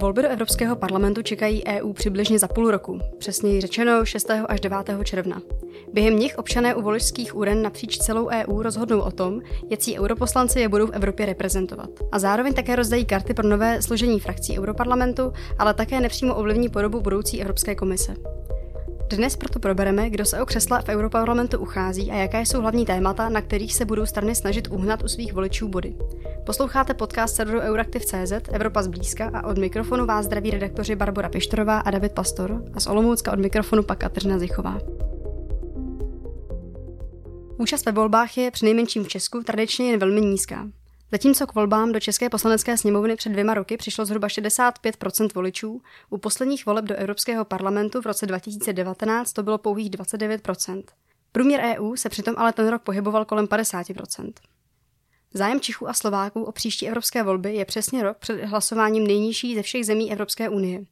Volby do Evropského parlamentu čekají EU přibližně za půl roku, přesněji řečeno 6. až 9. června. Během nich občané u voličských úren napříč celou EU rozhodnou o tom, jaký europoslanci je budou v Evropě reprezentovat. A zároveň také rozdají karty pro nové složení frakcí Europarlamentu, ale také nepřímo ovlivní podobu budoucí Evropské komise. Dnes proto probereme, kdo se o křesla v Europarlamentu uchází a jaké jsou hlavní témata, na kterých se budou strany snažit uhnat u svých voličů body. Posloucháte podcast serveru Euraktiv.cz Evropa zblízka a od mikrofonu vás zdraví redaktoři Barbara Pištorová a David Pastor a z Olomoucka od mikrofonu pak Kateřina Zichová. Účast ve volbách je přinejmenším v Česku tradičně jen velmi nízká. Zatímco k volbám do České poslanecké sněmovny před dvěma roky přišlo zhruba 65 voličů, u posledních voleb do Evropského parlamentu v roce 2019 to bylo pouhých 29% Průměr EU se přitom ale ten rok pohyboval kolem 50 Zájem Čechů a Slováků o příští evropské volby je přesně rok před hlasováním nejnižší ze všech zemí Evropské unie.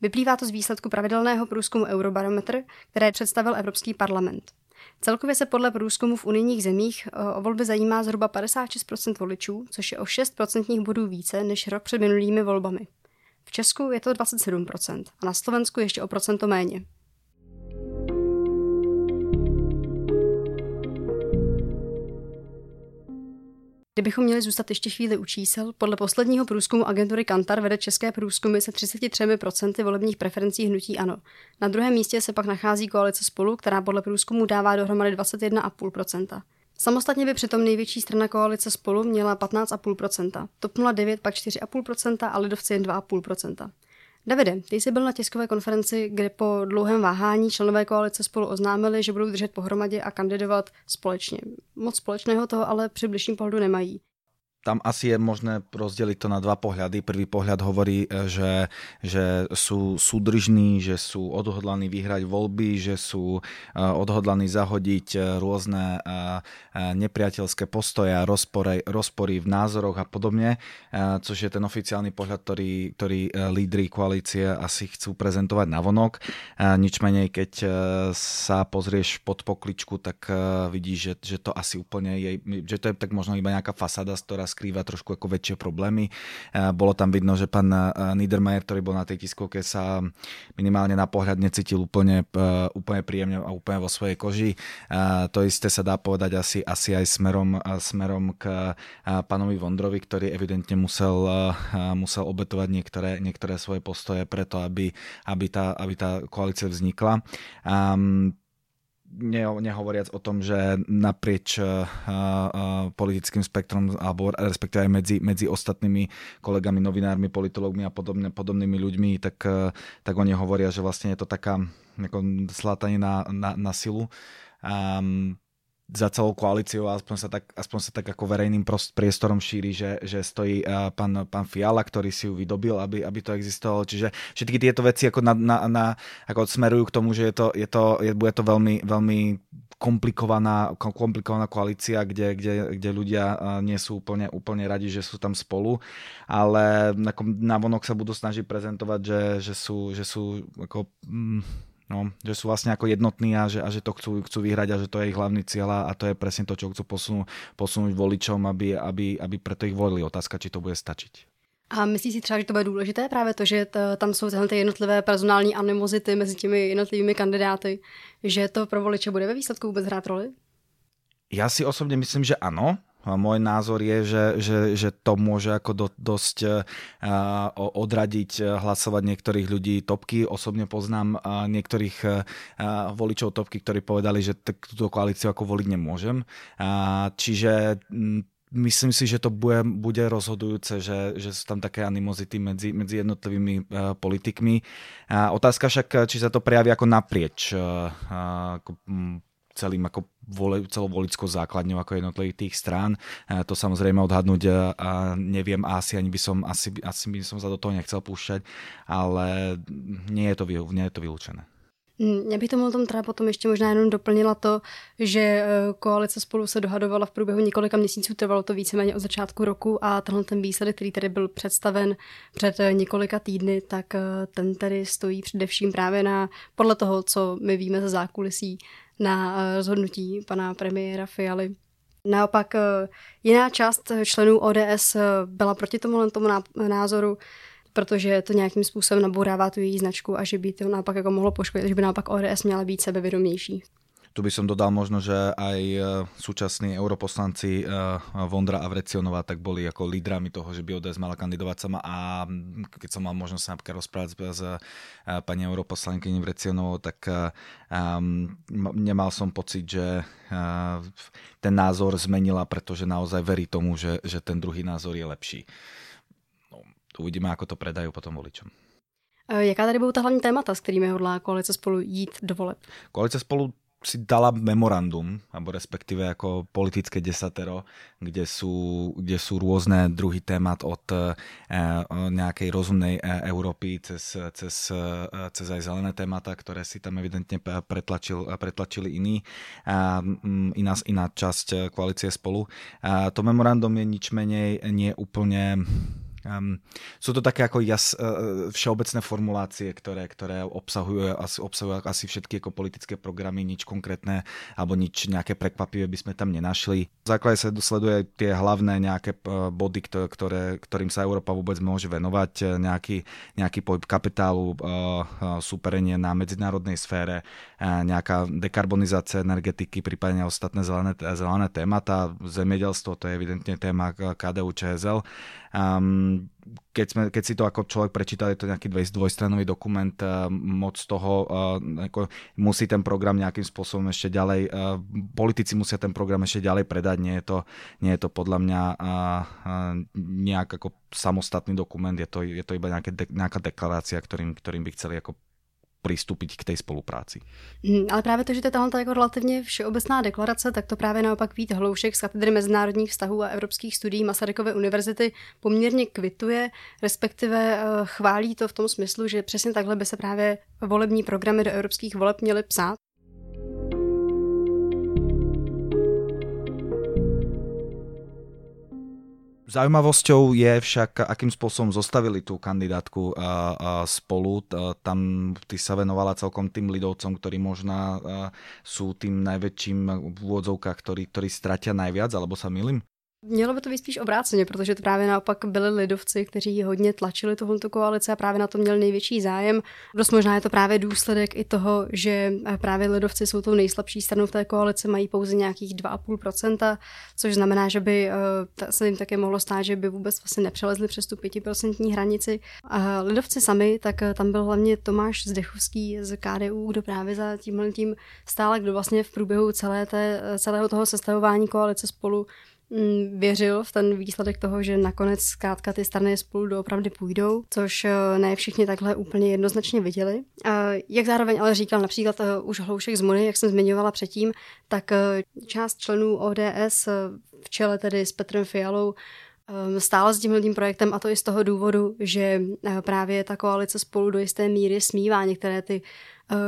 Vyplývá to z výsledku pravidelného průzkumu Eurobarometr, které představil Evropský parlament. Celkově se podle průzkumu v unijních zemích eh, o volby zajímá zhruba 56% voličů, což je o 6% bodů více než rok před minulými volbami. V Česku je to 27% a na Slovensku ještě o procento méně. Kdybychom měli zůstat ještě chvíli u čísel, podle posledního průzkumu agentury Kantar vede české průzkumy se 33% volebních preferencí hnutí ANO. Na druhém místě se pak nachází koalice spolu, která podle průzkumu dává dohromady 21,5%. Samostatně by přitom největší strana koalice spolu měla 15,5%, TOP 09 pak 4,5% a Lidovci jen 2,5%. Davide, ty jsi byl na tiskové konferenci, kde po dlouhém váhání členové koalice spolu oznámili, že budou držet pohromadě a kandidovat společně. Moc společného toho ale při bližším pohledu nemají tam asi je možné rozdeliť to na dva pohľady. Prvý pohľad hovorí, e, že, že sú súdržní, že sú odhodlaní vyhrať voľby, že sú e, odhodlaní zahodiť e, rôzne nepriateľské postoje a rozpory, rozpory v názoroch a podobne, což je ten oficiálny pohľad, ktorý, ktorý lídry koalície asi chcú prezentovať na vonok. Nič menej, keď sa pozrieš pod pokličku, tak vidíš, že, že to asi úplne je, že to je tak možno iba nejaká fasáda, z ktorá skrýva trošku ako väčšie problémy. Bolo tam vidno, že pán Niedermayer, ktorý bol na tej tiskovke, sa minimálne na pohľad necítil úplne, úplne príjemne a úplne vo svojej koži. To isté sa dá povedať asi, asi aj smerom, smerom k pánovi Vondrovi, ktorý evidentne musel, musel obetovať niektoré, niektoré svoje postoje preto, aby, aby, tá, aby tá koalícia vznikla. Nehovoriac o tom, že naprieč uh, uh, politickým spektrom, alebo respektíve aj medzi, medzi ostatnými kolegami, novinármi, politologmi a podobne, podobnými ľuďmi, tak, uh, tak oni hovoria, že vlastne je to taká slátanie na, na, na silu. Um, za celou koalíciou, aspoň sa tak, aspoň sa tak ako verejným priestorom šíri, že, že stojí uh, pán, pán Fiala, ktorý si ju vydobil, aby, aby to existovalo. Čiže všetky tieto veci ako, na, na, na, ako smerujú k tomu, že je to, je to, je, bude to veľmi, veľmi komplikovaná, komplikovaná koalícia, kde, kde, kde ľudia nie sú úplne, úplne radi, že sú tam spolu, ale na vonok sa budú snažiť prezentovať, že, že sú, že sú ako, mm, No, že sú vlastne ako jednotní a že, a že to chcú, chcú vyhrať a že to je ich hlavný cieľ a to je presne to, čo chcú posunúť, posunúť voličom, aby, aby, aby preto ich volili. Otázka, či to bude stačiť. A myslíš si třeba, že to bude důležité právě to, že to, tam jsou tyhle ty jednotlivé personální animozity mezi těmi jednotlivými kandidáty, že to pro voliče bude ve výsledku vůbec hrát roli? Já si osobně myslím, že ano, môj názor je, že, že, že to môže ako do, dosť uh, odradiť eh, hlasovať niektorých ľudí topky. Osobne poznám uh, niektorých voličov topky, ktorí povedali, že túto koalíciu ako voliť nemôžem. Čiže myslím si, že to bude, bude rozhodujúce, že, že sú tam také animozity medzi, medzi jednotlivými uh, politikmi. Uh, otázka však, či sa to prejaví ako naprieč uh, uh, celým ako vole, celou volickou základňou ako jednotlivých strán. E, to samozrejme odhadnúť e, a neviem, asi ani by som, asi, asi by som sa do toho nechcel púšťať, ale nie je to, nie je to vylúčené. Hm, já bych tomu tom teda potom ještě možná jenom doplnila to, že e, koalice spolu se dohadovala v průběhu několika měsíců, trvalo to víceméně od začátku roku a tenhle ten výsledek, který tady byl představen před několika týdny, tak ten tady stojí především právě na, podle toho, co my víme ze zákulisí, na eh, rozhodnutí pana premiéra Fialy. Naopak eh, jiná část členů ODS eh, byla proti tomu názoru. protože to nějakým způsobem nabourává tu její značku a že by to naopak jako mohlo poškodit, že by naopak ODS měla být sebevědomější. Tu by som dodal možno, že aj e, súčasní europoslanci e, Vondra a Vrecionová tak boli ako lídrami toho, že by ODS mala kandidovať sama a keď som mal možnosť sa napríklad rozprávať s e, pani europoslankyni Vrecionovou, tak um, nemal som pocit, že uh, ten názor zmenila, pretože naozaj verí tomu, že, že ten druhý názor je lepší. No, uvidíme, ako to predajú potom voličom. Jaká tady budou ta hlavní témata, s kterými hodlá koalice spolu jít do voleb? Koalice spolu si dala memorandum, alebo respektíve ako politické desatero, kde sú, kde sú rôzne druhy témat od e, nejakej rozumnej e, Európy cez, cez, cez aj zelené témata, ktoré si tam evidentne pretlačil, pretlačili iní, a, iná, iná časť koalície spolu. To memorandum je nič menej nie úplne Um, sú to také ako jas, uh, všeobecné formulácie, ktoré, ktoré obsahujú, asi, obsahujú asi všetky ako politické programy, nič konkrétne alebo nič nejaké prekvapivé by sme tam nenašli. V základe sa dosleduje tie hlavné nejaké body, ktoré, ktorým sa Európa vôbec môže venovať, nejaký, nejaký pohyb kapitálu, uh, súperenie na medzinárodnej sfére, uh, nejaká dekarbonizácia energetiky, prípadne ostatné zelené, zelené témata. Zemědělstvo, to je evidentne téma KDU ČSL. Um, keď, sme, keď si to ako človek prečítal, je to nejaký dvojstranový dokument, uh, moc toho, uh, ako musí ten program nejakým spôsobom ešte ďalej, uh, politici musia ten program ešte ďalej predať, nie je to, nie je to podľa mňa uh, uh, nejak ako samostatný dokument, je to, je to iba nejaké de, nejaká deklarácia, ktorým, ktorým by chceli ako přistupit k té spolupráci. Hmm, ale právě to, že to je tahle jako relativně všeobecná deklarace, tak to právě naopak Vít Hloušek z katedry mezinárodních vztahů a evropských studií Masarykovy univerzity poměrně kvituje, respektive eh, chválí to v tom smyslu, že přesně takhle by se právě volební programy do evropských voleb měly psát. Zaujímavosťou je však, akým spôsobom zostavili tú kandidátku spolu. Tam ty sa venovala celkom tým lidovcom, ktorí možná sú tým najväčším v úvodzovkách, ktorí, ktorí stratia najviac, alebo sa milím? Mělo by to být spíš obráceně, protože to právě naopak byli lidovci, kteří hodně tlačili tohoto koalice a právě na to měl největší zájem. Dost možná je to právě důsledek i toho, že právě lidovci jsou tou nejslabší stranou v té koalici, mají pouze nějakých 2,5%, což znamená, že by eh, se jim také mohlo stát, že by vůbec vlastně nepřelezli přes tu 5% hranici. A lidovci sami, tak eh, tam byl hlavně Tomáš Zdechovský z KDU, kdo právě za tímhle tím stále, kdo vlastně v průběhu celé té, celého toho sestavování koalice spolu věřil v ten výsledek toho, že nakonec zkrátka ty strany spolu doopravdy půjdou, což eh, ne všichni takhle úplně jednoznačně viděli. Jak zároveň ale říkal například eh, už Hloušek z Muny, jak jsem zmiňovala předtím, tak eh, část členů ODS v čele tedy s Petrem Fialou stále s tímhle tím projektem a to i z toho důvodu, že právě ta koalice spolu do jisté míry smívá některé ty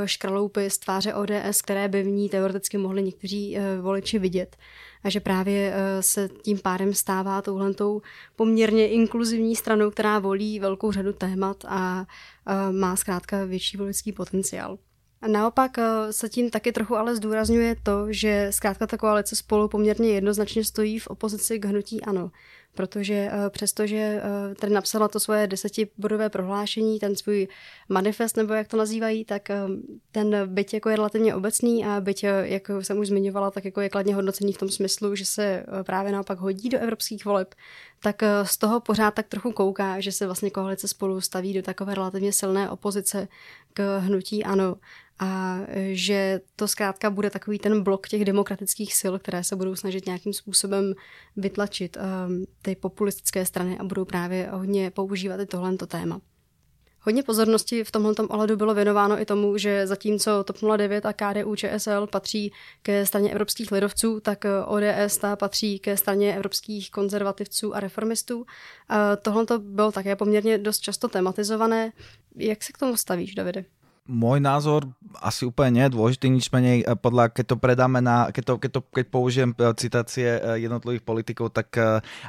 škraloupy z tváře ODS, které by v ní teoreticky mohli někteří voliči vidět a že právě eh, se tím pádem stává touhletou poměrně inkluzivní stranou, která volí velkou řadu témat a eh, má zkrátka větší volický potenciál. A naopak eh, se tím taky trochu ale zdůrazňuje to, že zkrátka ta koalice spolu poměrně jednoznačně stojí v opozici k hnutí ANO protože eh, přestože eh, tady napsala to svoje desetibodové prohlášení, ten svůj manifest, nebo jak to nazývají, tak eh, ten byť jako je relativně obecný a byť, jak jsem už zmiňovala, tak jako je kladně hodnocený v tom smyslu, že se právě naopak hodí do evropských voleb, tak z toho pořád tak trochu kouká, že se vlastně koalice spolu staví do takové relativně silné opozice k hnutí ANO a že to zkrátka bude takový ten blok těch demokratických sil, které se budou snažit nějakým způsobem vytlačit um, ty populistické strany a budou právě hodně používat i tohle téma. Hodně pozornosti v tomhle ohledu bylo věnováno i tomu, že zatímco TOP 09 a KDU ČSL patří ke straně evropských lidovců, tak ODS ta patří ke straně evropských konzervativců a reformistů. Tohle bylo také poměrně dost často tematizované. Jak se k tomu stavíš, Davide? Môj názor asi úplne nie je dôležitý, nič menej eh, podľa, keď to predáme na, keď, to, keď, to, keď použijem eh, citácie eh, jednotlivých politikov, tak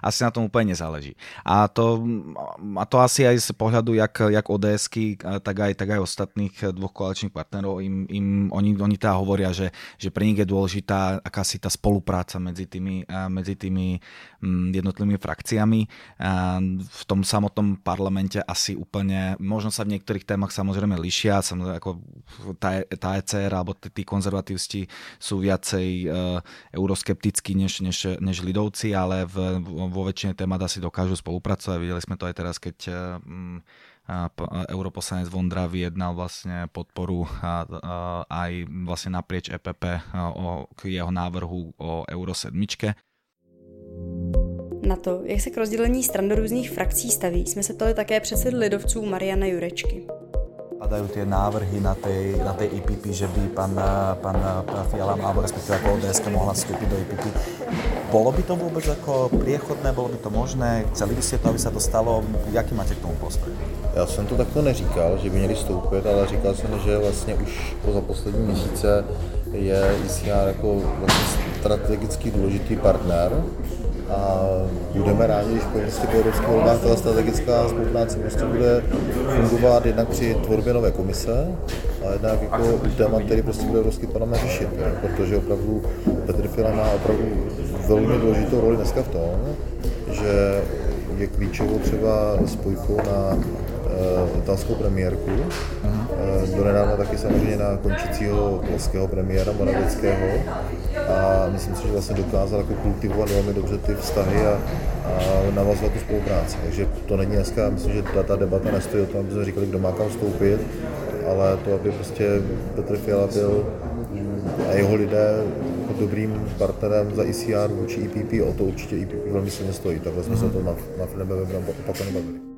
asi na tom úplne nezáleží. A to, a to asi aj z pohľadu jak, jak ODSky, tak aj, tak aj ostatných dvoch koaličných partnerov, im, im, oni, oni teda hovoria, že, že pre nich je dôležitá akási tá spolupráca medzi tými, medzi tými mm, jednotlivými frakciami. V tom samotnom parlamente asi úplne, možno sa v niektorých témach samozrejme lišia, samozrejme ako tá, ECR alebo tí konzervatívsti sú viacej uh, euroskeptickí než, než, než lidovci, ale v, vo väčšine témat asi dokážu spolupracovať. Videli sme to aj teraz, keď uh, europoslanec Vondra vyjednal vlastne podporu aj vlastne naprieč EPP o, k jeho návrhu o Euro 7. Na to, jak se k rozdělení stran do různých frakcí staví, jsme se ptali také předsedy lidovců Mariana Jurečky padajú tie návrhy na tej, na tej IPP, že by pán, pán Fiala, alebo respektíve ako ODS mohla vstúpiť do IPP. Bolo by to vôbec ako priechodné, bolo by to možné? Chceli by ste to, aby sa to stalo? Jaký máte k tomu postoj? Já jsem to takto neříkal, že by měli vstoupit, ale říkal jsem, že vlastně už po za poslední měsíce je ICR jako vlastně strategicky důležitý partner a budeme rádi, když po evropských volbách ta strategická spolupráce prostě bude fungovat jednak při tvorbě nové komise a jednak jako téma, který prostě bude Evropský parlament řešit, ne? protože opravdu Petr Fiala má opravdu velmi důležitou roli dneska v tom, že je klíčovou třeba spojkou na uh, italskou premiérku, uh, donedávna taky samozřejmě na končícího polského premiéra Moraveckého a myslím si, že vlastně dokázal jako kultivovat velmi dobře ty vztahy a, a navazovat tu spolupráci. Takže to není dneska, myslím, že ta, ta debata nestojí o tom, aby jsme říkali, kdo má kam vstoupit, ale to, aby prostě Petr Fiala byl a jeho lidé jako dobrým partnerem za ICR vůči EPP, o to určitě EPP velmi silně stojí. Takhle jsme se o tom na, na Filebe opakovaně bavili.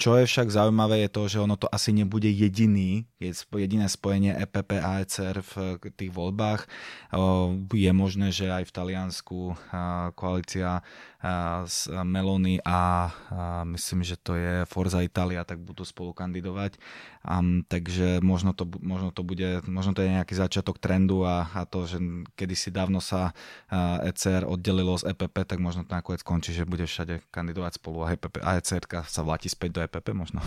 Čo je však zaujímavé je to, že ono to asi nebude jediný, je jediné spojenie EPP a ECR v tých voľbách. Je možné, že aj v Taliansku koalícia s Melony a, myslím, že to je Forza Italia, tak budú spolu kandidovať. Takže možno to, možno to bude, možno to je nejaký začiatok trendu a, a to, že kedysi dávno sa ECR oddelilo z EPP, tak možno to nakoniec skončí, že bude všade kandidovať spolu a, EPP, a ECR sa vráti späť do EPP možno.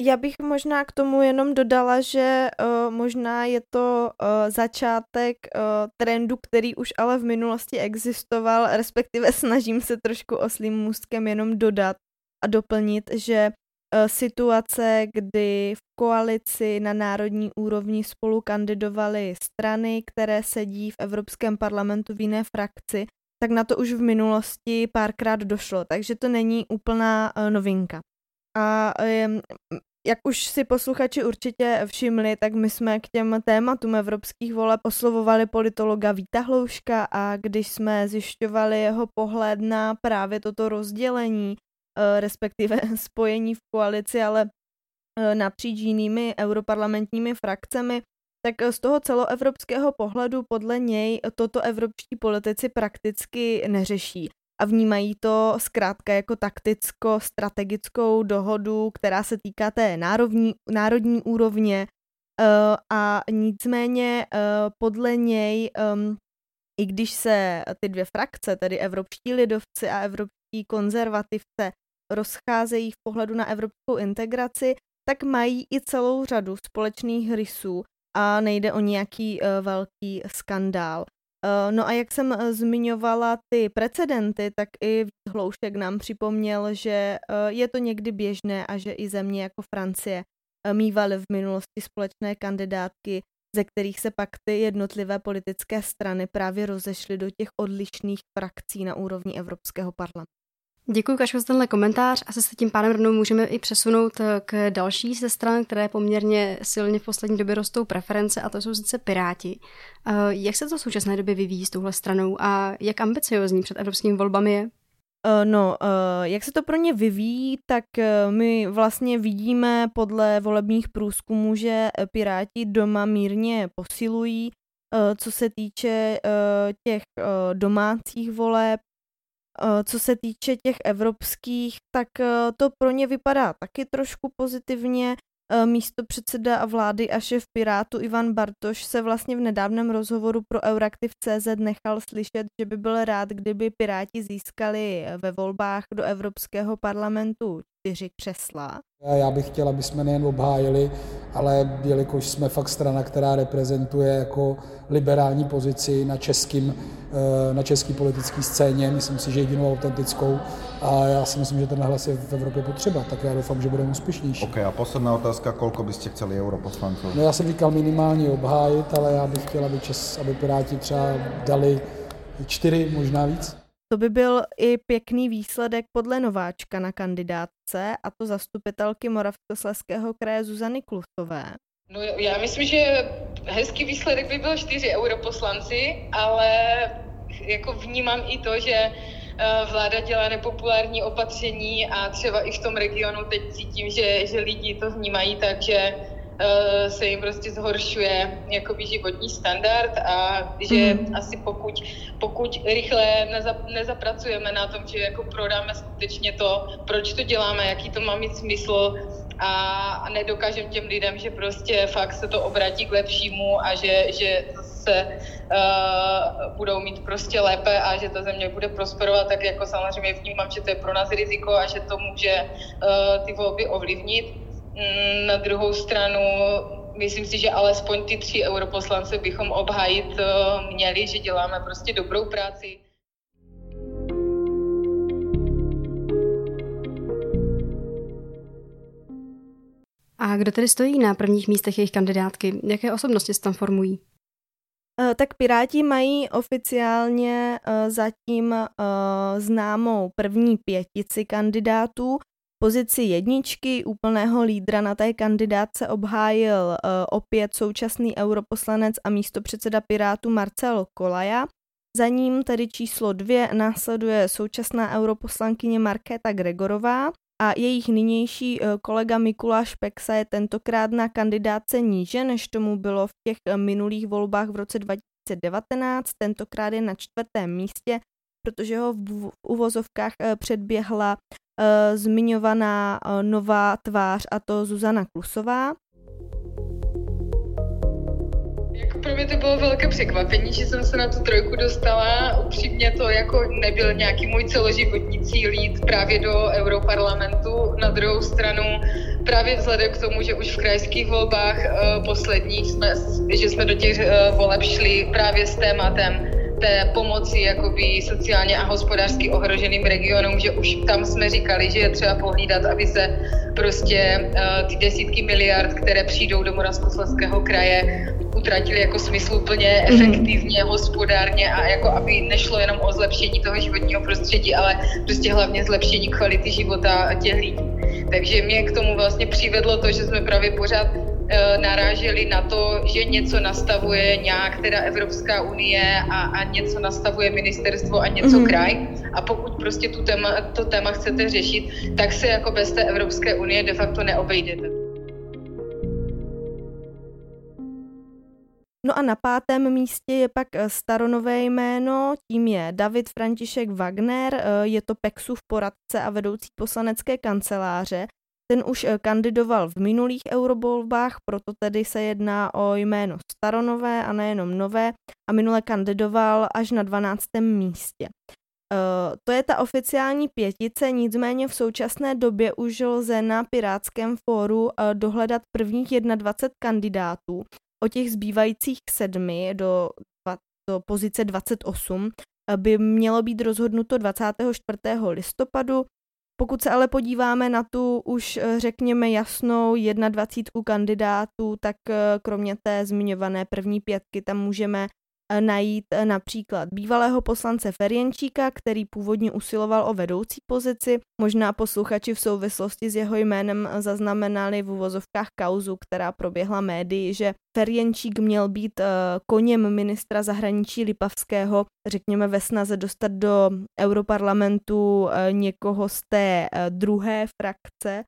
Já bych možná k tomu jenom dodala, že uh, možná je to uh, začátek uh, trendu, který už ale v minulosti existoval, respektive snažím se trošku oslým můstkem jenom dodat a doplnit, že uh, situace, kdy v koalici na národní úrovni spolu kandidovaly strany, které sedí v Evropském parlamentu v jiné frakci, tak na to už v minulosti párkrát došlo, takže to není úplná uh, novinka. A jak už si posluchači určitě všimli, tak my jsme k těm tématům evropských voleb oslovovali politologa Víta Hlouška a když jsme zjišťovali jeho pohled na právě toto rozdělení, eh, respektive spojení v koalici, ale eh, napříč jinými europarlamentními frakcemi, tak z toho celoevropského pohledu podle něj toto evropští politici prakticky neřeší. A vnímají to zkrátka jako takticko-strategickou dohodu, která se týká té národní, národní úrovně. Uh, a nicméně uh, podle něj, um, i když se ty dvě frakce, tedy evropští lidovci a evropští konzervativce, rozcházejí v pohledu na evropskou integraci, tak mají i celou řadu společných rysů a nejde o nějaký uh, velký skandál. Eh, no a jak jsem eh, zmiňovala ty precedenty, tak i Hloušek nám připomněl, že eh, je to někdy běžné a že i země jako Francie mývaly v minulosti společné kandidátky, ze kterých se pak ty jednotlivé politické strany právě rozešly do těch odlišných frakcí na úrovni Evropského parlamentu. Děkuji Kaško za tenhle komentář a se tím pádem rovnou můžeme i přesunout eh, k další ze stran, které poměrně silně v poslední době rostou preference a to jsou sice Piráti. Eh, jak se to v současné době vyvíjí s touhle stranou a jak ambiciozní před evropskými volbami je? Eh, no, jak se to pro ně vyvíjí, tak my vlastně vidíme podle volebních průzkumů, že Piráti doma mírně posilují, co se týče těch domácích voleb, co se týče těch evropských, tak eh, to pro ně vypadá taky trošku pozitivně. Eh, místo předseda a vlády a šéf Pirátu Ivan Bartoš se vlastně v nedávném rozhovoru pro CZ nechal slyšet, že by byl rád, kdyby Piráti získali ve volbách do Evropského parlamentu čtyři křesla. Já bych chtěl, aby jsme nejen obhájili, ale jelikož jsme fakt strana, která reprezentuje jako liberální pozici na českým, eh, na český politické scéně, myslím si, že jedinou autentickou a já si myslím, že ten hlas je v Evropě potřeba, tak já doufám, že budeme úspěšnější. Ok, a posledná otázka, kolko byste chceli europoslanců? No já jsem říkal minimálně obhájit, ale já bych chtěl, aby, Čes, aby Piráti třeba dali čtyři, možná víc. To by byl i pěkný výsledek podle nováčka na kandidátce, a to zastupitelky Moravskosleského kraje Zuzany Klusové. No já myslím, že hezký výsledek by byl čtyři europoslanci, ale jako vnímám i to, že eh, vláda dělá nepopulární opatření a třeba i v tom regionu teď cítím, že, že lidi to vnímají tak, že Eh, se jim prostě zhoršuje jakoby životní standard a že mm. asi pokud, pokud rychle neza, nezapracujeme na tom, že jako prodáme skutečně to, proč to děláme, jaký to má mít smysl a, nedokážeme těm lidem, že prostě fakt se to obratí k lepšímu a že, že se uh, budou mít prostě lépe a že ta země bude prosperovat, tak jako samozřejmě vnímám, že to je pro nás riziko a že to může uh, ty volby ovlivnit na druhou stranu myslím si, že alespoň ty tři europoslance bychom obhájit eh, měli, že děláme prostě dobrou práci. A kdo tedy stojí na prvních místech jejich kandidátky? Jaké osobnosti se tam formují? Eh, tak Piráti mají oficiálně eh, zatím známou první pětici kandidátů, Pozici jedničky úplného lídra na té kandidátce obhájil uh, opět současný europoslanec a místopředseda Pirátu Marcel Kolaja. Za ním tedy číslo dvě následuje současná europoslankyně Markéta Gregorová a jejich nynější uh, kolega Mikuláš Peksa je tentokrát na kandidátce níže, než tomu bylo v těch uh, minulých volbách v roce 2019. Tentokrát je na čtvrtém místě, protože ho v uvozovkách předběhla zmiňovaná uh, nová tvář a to Zuzana Klusová. Pro mě to bylo velké překvapení, že jsem se na tu trojku dostala. Upřímně to jako nebyl nějaký můj celoživotní cíl jít právě do Europarlamentu. Na druhou stranu právě vzhledem k tomu, že už v krajských volbách uh, posledních jsme, že jsme do těch voleb šli právě s tématem té pomoci jakoby sociálně a hospodářsky ohroženým regionům, že už tam jsme říkali, že je třeba pohlídat, aby se prostě uh, ty desítky miliard, které přijdou do Moravskoslezského kraje, utratili jako smysluplně, mhm. efektivně, hospodárně a jako aby nešlo jenom o zlepšení toho životního prostředí, ale prostě hlavně zlepšení kvality života těch lidí. Takže mě k tomu vlastně přivedlo to, že jsme právě pořád naráželi na to, že něco nastavuje nějak teda Evropská unie a, a něco nastavuje ministerstvo a něco mm-hmm. kraj. A pokud prostě tu téma, to téma chcete řešit, tak se jako bez té Evropské unie de facto neobejdete. No a na pátém místě je pak eh, staronové jméno, tím je David František Wagner, eh, je to Pexův poradce a vedoucí poslanecké kanceláře ten už eh, kandidoval v minulých eurovolbách, proto tedy se jedná o jméno staronové a nejenom nové a minule kandidoval až na 12. místě. Uh, to je ta oficiální pětice, nicméně v současné době už lze na Pirátském fóru uh, dohledat prvních 21 kandidátů. O těch zbývajících sedmi do, do pozice 28 by mělo být rozhodnuto 24. listopadu pokud se ale podíváme na tu už eh, řekněme jasnou 21 kandidátů, tak eh, kromě té zmiňované první pětky tam můžeme najít eh, například bývalého poslance Ferjenčíka, který původně usiloval o vedoucí pozici. Možná posluchači v souvislosti s jeho jménem eh, zaznamenali v uvozovkách kauzu, která proběhla médii, že Ferjenčík měl být koněm ministra zahraničí Lipavského, řekněme ve snaze dostat do europarlamentu někoho z té druhé frakce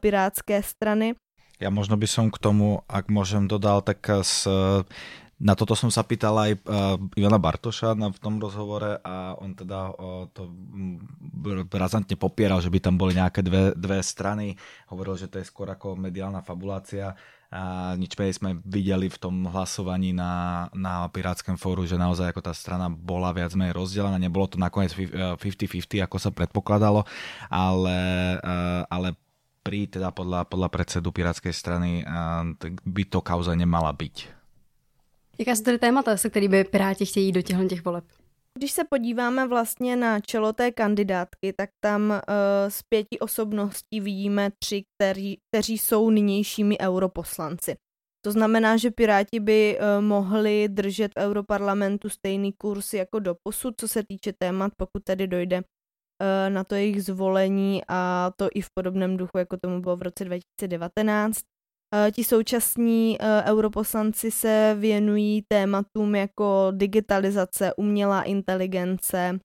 pirátské strany. Ja možno by som k tomu, ak môžem, dodal tak z Na toto som sa pýtal aj uh, Ivana Bartoša na, v tom rozhovore a on teda uh, to razantne popieral, že by tam boli nejaké dve, dve strany. Hovoril, že to je skôr ako mediálna fabulácia a nič menej sme videli v tom hlasovaní na, na Pirátskom fóru, že naozaj ako tá strana bola viac menej rozdelená. Nebolo to nakoniec 50-50, ako sa predpokladalo, ale, ale pri teda podľa, podľa predsedu Pirátskej strany by to kauza nemala byť. Jaká jsou tedy témata, se by Piráti chtějí do těchto těch voleb? Když se podíváme vlastně na čelo té kandidátky, tak tam uh, z pěti osobností vidíme tři, kteří, kteří jsou nynějšími europoslanci. To znamená, že Piráti by uh, mohli držet v europarlamentu stejný kurz jako do posud, co se týče témat, pokud tedy dojde uh, na to jejich zvolení a to i v podobném duchu, jako tomu bylo v roce 2019. Eh, ti současní eh, europoslanci se věnují tématům jako digitalizace, umělá inteligence,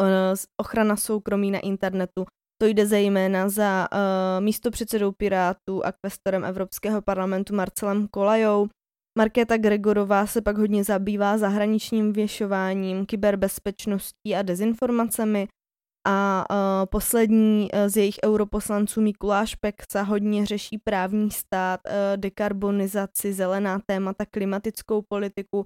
eh, ochrana soukromí na internetu. To jde zejména za místo předsedou Pirátů a kvestorem Evropského parlamentu Marcelem Kolajou. Markéta Gregorová se pak hodně zabývá zahraničním věšováním, kyberbezpečností a dezinformacemi a uh, poslední uh, z jejich europoslanců Mikuláš Peksa hodně řeší právní stát, uh, dekarbonizaci, zelená témata, klimatickou politiku. Uh,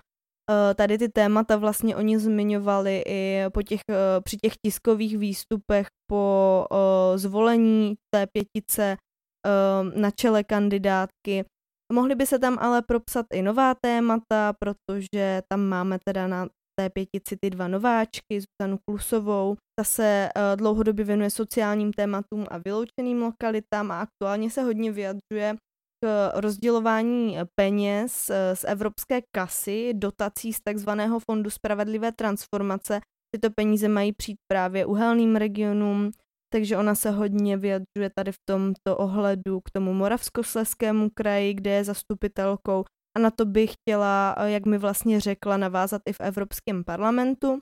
tady ty témata vlastně oni zmiňovali i po těch, uh, při těch tiskových výstupech po uh, zvolení té pětice uh, na čele kandidátky. Mohly by se tam ale propsat i nová témata, protože tam máme teda na té pětici ty dva nováčky, Zuzanu Klusovou. Ta se uh, dlouhodobě věnuje sociálním tématům a vyloučeným lokalitám a aktuálně se hodně vyjadřuje k rozdělování peněz eh, z evropské kasy, dotací z takzvaného Fondu spravedlivé transformace. Tyto peníze mají přijít právě uhelným regionům, takže ona se hodně vyjadřuje tady v tomto ohledu k tomu Moravskosleskému kraji, kde je zastupitelkou a na to bych chtěla, eh, jak mi vlastně řekla, navázat i v Evropském parlamentu.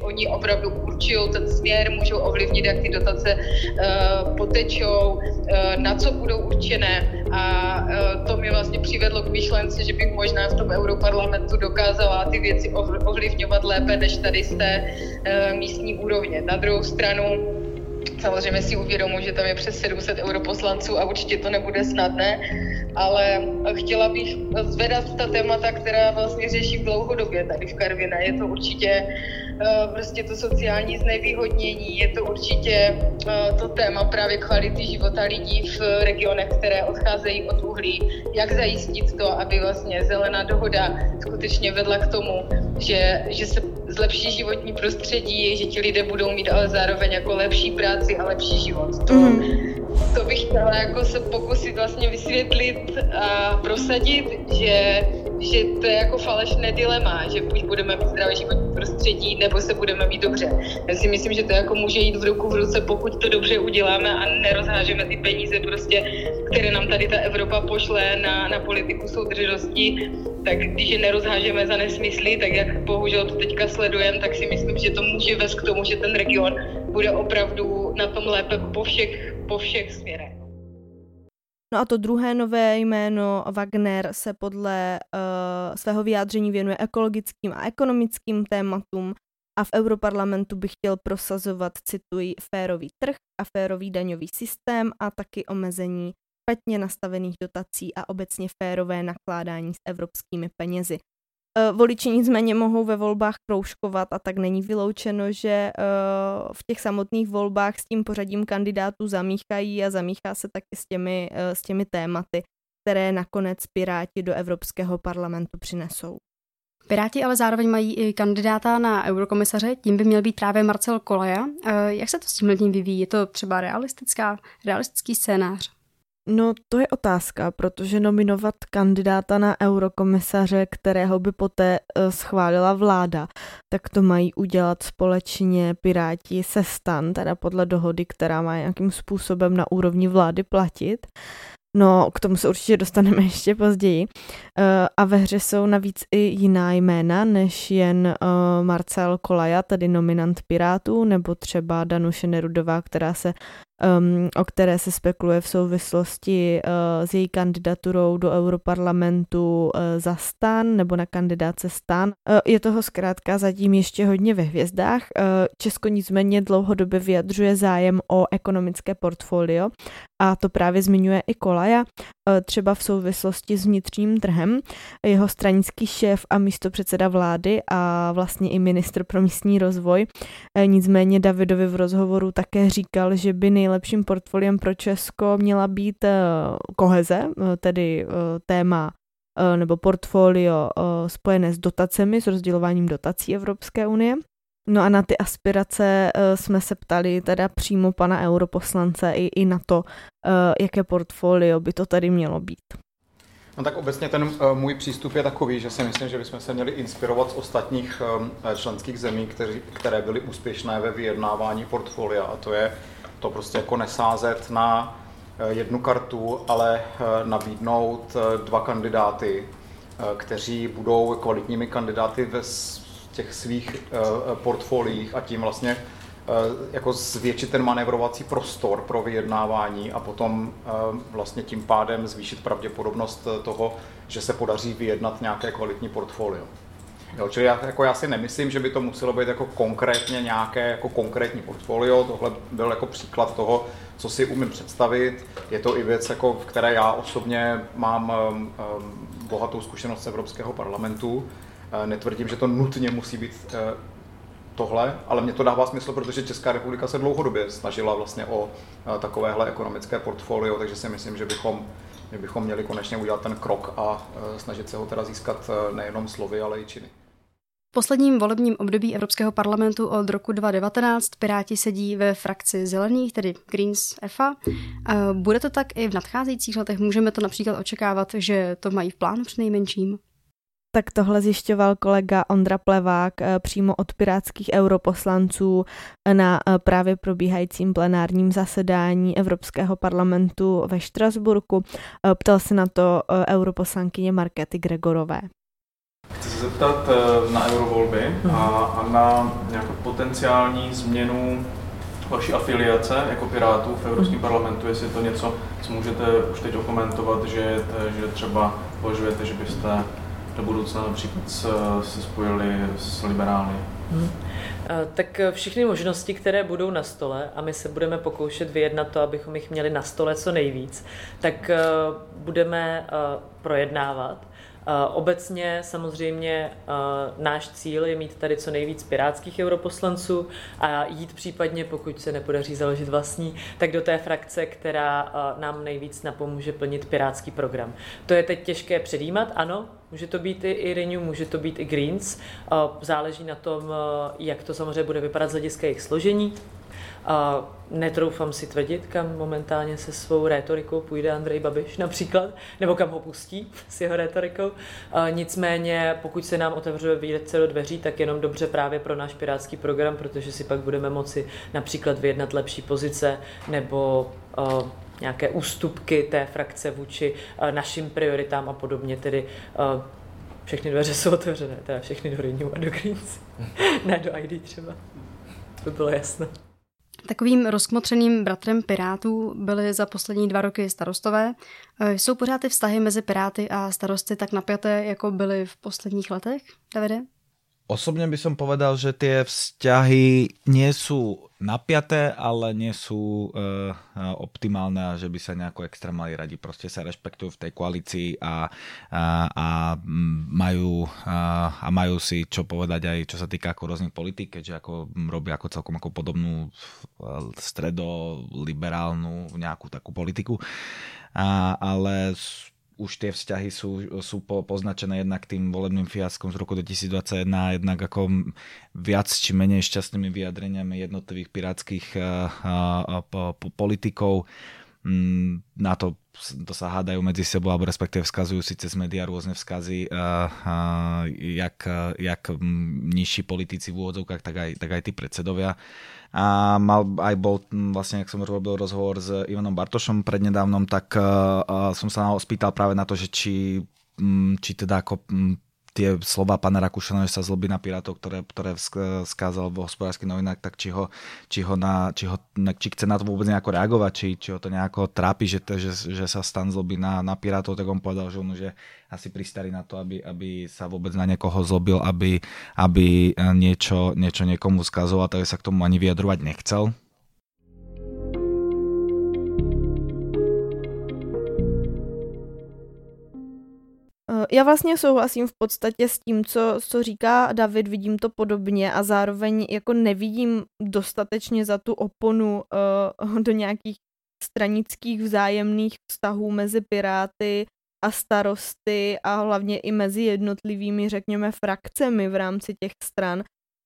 Oni opravdu určují ten směr, můžou ovlivnit, jak ty dotace uh, potečou, uh, na co budou určené. A uh, to mi vlastně přivedlo k myšlence, že bych možná v tom Europarlamentu dokázala ty věci ovlivňovat lépe, než tady z té místní úrovně. Na druhou stranu, Samozřejmě si uvědomuji, že tam je přes 700 europoslanců a určitě to nebude snadné, ale chtěla bych zvedat ta témata, která vlastně řeší dlouhodobě tady v Karviné. Je to určitě uh, prostě to sociální znevýhodnění, je to určitě uh, to téma právě kvality života lidí v regionech, které odcházejí od uhlí. Jak zajistit to, aby vlastně zelená dohoda skutečně vedla k tomu, že, že se zlepší životní prostředí, že ti lidé budou mít ale zároveň jako lepší práci a lepší život. To, mm. to bych chtěla jako se pokusit vlastně vysvětlit a prosadit, že že to je jako falešné dilema, že buď budeme mít zdravé životní prostředí, nebo se budeme mít dobře. Já si myslím, že to jako může jít v ruku v ruce, pokud to dobře uděláme a nerozhážeme ty peníze prostě, které nám tady ta Evropa pošle na, na politiku soudržnosti, tak když je nerozhážeme za nesmysly, tak jak bohužel to teďka sledujeme, tak si myslím, že to může vést k tomu, že ten region bude opravdu na tom lépe po všech, po všech směrech. No a to druhé nové jméno Wagner se podle uh, svého vyjádření věnuje ekologickým a ekonomickým tématům a v Europarlamentu by chtěl prosazovat, cituji, férový trh a férový daňový systém a taky omezení špatně nastavených dotací a obecně férové nakládání s evropskými penězi. Eh, voliči nicméně mohou ve volbách kroužkovat a tak není vyloučeno, že eh, v těch samotných volbách s tím pořadím kandidátů zamíchají a zamíchá se taky s těmi, eh, s těmi tématy, které nakonec Piráti do Evropského parlamentu přinesou. Piráti ale zároveň mají i kandidáta na eurokomisaře, tím by měl být právě Marcel Kolaja. Jak se to s tím vyvíjí? Je to třeba realistická, realistický scénář? No to je otázka, protože nominovat kandidáta na eurokomisaře, kterého by poté uh, schválila vláda, tak to mají udělat společně Piráti se stan, teda podle dohody, která má nějakým způsobem na úrovni vlády platit. No, k tomu se určitě dostaneme ještě později. Uh, a ve hře jsou navíc i jiná jména, než jen uh, Marcel Kolaja, tedy nominant Pirátů, nebo třeba Danuše Nerudová, která se um, o které se spekuluje v souvislosti uh, s její kandidaturou do Europarlamentu uh, za stan nebo na kandidáce stan. Uh, je toho zkrátka zatím ještě hodně ve hvězdách. Uh, Česko nicméně dlouhodobě vyjadřuje zájem o ekonomické portfolio a to právě zmiňuje i Kolaja, třeba v souvislosti s vnitřním trhem. Jeho stranický šéf a místo předseda vlády a vlastně i ministr pro místní rozvoj. Nicméně Davidovi v rozhovoru také říkal, že by nejlepším portfoliem pro Česko měla být koheze, tedy téma nebo portfolio spojené s dotacemi, s rozdělováním dotací Evropské unie. No a na ty aspirace jsme se ptali teda přímo pana europoslance i, i na to, jaké portfolio by to tady mělo být. No tak obecně ten můj přístup je takový, že si myslím, že bychom se měli inspirovat z ostatních členských zemí, které byly úspěšné ve vyjednávání portfolia a to je to prostě jako nesázet na jednu kartu, ale nabídnout dva kandidáty, kteří budou kvalitními kandidáty ve těch svých portfoliích a tím vlastně jako zvětšit ten manévrovací prostor pro vyjednávání a potom vlastně tím pádem zvýšit pravděpodobnost toho, že se podaří vyjednat nějaké kvalitní portfolio. Jo, čili já, jako já si nemyslím, že by to muselo být jako konkrétně nějaké jako konkrétní portfolio. Tohle byl jako příklad toho, co si umím představit. Je to i věc, jako, v které já osobně mám um, um, bohatou zkušenost z Evropského parlamentu. Eh, netvrdím, že to nutně musí být eh, tohle, ale mě to dává smysl, protože Česká republika se dlouhodobě snažila vlastně o eh, takovéhle ekonomické portfolio, takže si myslím, že bychom, že bychom měli konečně udělat ten krok a snažit se ho teda získat nejenom slovy, ale i činy. V posledním volebním období Evropského parlamentu od roku 2019 Piráti sedí ve frakci zelených, tedy Greens EFA. Bude to tak i v nadcházejících letech? Můžeme to například očekávat, že to mají v plánu nejmenším? Tak tohle zjišťoval kolega Ondra Plevák eh, přímo od pirátských europoslanců na eh, právě probíhajícím plenárním zasedání Evropského parlamentu ve Štrasburku. Eh, ptal se na to europoslankyně Markety Gregorové. Chci zeptat na eurovolby a, a na nějakou potenciální změnu vaší afiliace jako Pirátů v Evropském parlamentu, jestli je to něco, co můžete už teď okomentovat, že, že třeba považujete, že byste do budoucna například se spojili s liberály? Hmm. Tak všechny možnosti, které budou na stole, a my se budeme pokoušet vyjednat to, abychom jich měli na stole co nejvíc, tak eh, budeme eh, projednávat. Obecně samozřejmě náš cíl je mít tady co nejvíc pirátských europoslanců a jít případně, pokud se nepodaří založit vlastní, tak do té frakce, která nám nejvíc napomůže plnit pirátský program. To je teď těžké předjímat, ano, Může to být i Renew, může to být i Greens. Záleží na tom, jak to samozřejmě bude vypadat z hlediska jejich složení. A netroufám si tvrdit, kam momentálně se svou rétorikou půjde Andrej Babiš například, nebo kam ho pustí s jeho rétorikou. A nicméně, pokud se nám otevře výjedce do dveří, tak jenom dobře právě pro náš pirátský program, protože si pak budeme moci například vyjednat lepší pozice nebo nějaké ústupky té frakce vůči našim prioritám a podobně, tedy všechny dveře jsou otevřené, teda všechny do Renew a do Greens, ne do ID třeba. To bylo jasné. Takovým rozkmotřeným bratrem Pirátů byly za poslední dva roky starostové. E, jsou pořád ty vztahy mezi Piráty a starosty tak napjaté, jako byly v posledních letech, Davide? Osobne by som povedal, že tie vzťahy sú napiaté, ale nie sú uh, optimálne a že by sa nejako extra mali radi. Proste sa rešpektujú v tej koalícii a, a, a majú, a, a majú si čo povedať aj čo sa týka ako rôznych politik, keďže ako robia ako celkom ako podobnú stredoliberálnu nejakú takú politiku. A, ale už tie vzťahy sú, sú po, poznačené jednak tým volebným fiaskom z roku 2021 a jednak ako viac či menej šťastnými vyjadreniami jednotlivých pirátskych a, a, a, politikov. Mm, na to, to sa hádajú medzi sebou, alebo respektíve vzkazujú si cez médiá rôzne vzkazy, jak, jak nižší politici v úvodzovkách, tak aj, tak aj tí predsedovia a mal, aj bol vlastne, ak som robil rozhovor s Ivanom Bartošom prednedávnom, tak uh, som sa spýtal práve na to, že či, um, či teda ako um, tie slova pana Rakušana, že sa zlobí na Pirátov, ktoré, ktoré skázal v hospodárskych novinách, tak či, ho, či, ho na, či, ho, či chce na to vôbec nejako reagovať, či, či ho to nejako trápi, že, že, že sa stan zlobí na, na Pirátov, tak on povedal, že on už je asi pristarý na to, aby, aby sa vôbec na niekoho zlobil, aby, aby niečo, niečo niekomu skazoval, takže sa k tomu ani vyjadrovať nechcel. Já vlastně souhlasím v podstatě s tím, co, co říká David, vidím to podobně a zároveň jako nevidím dostatečně za tu oponu uh, do nějakých stranických vzájemných vztahů mezi Piráty a starosty a hlavně i mezi jednotlivými, řekněme, frakcemi v rámci těch stran,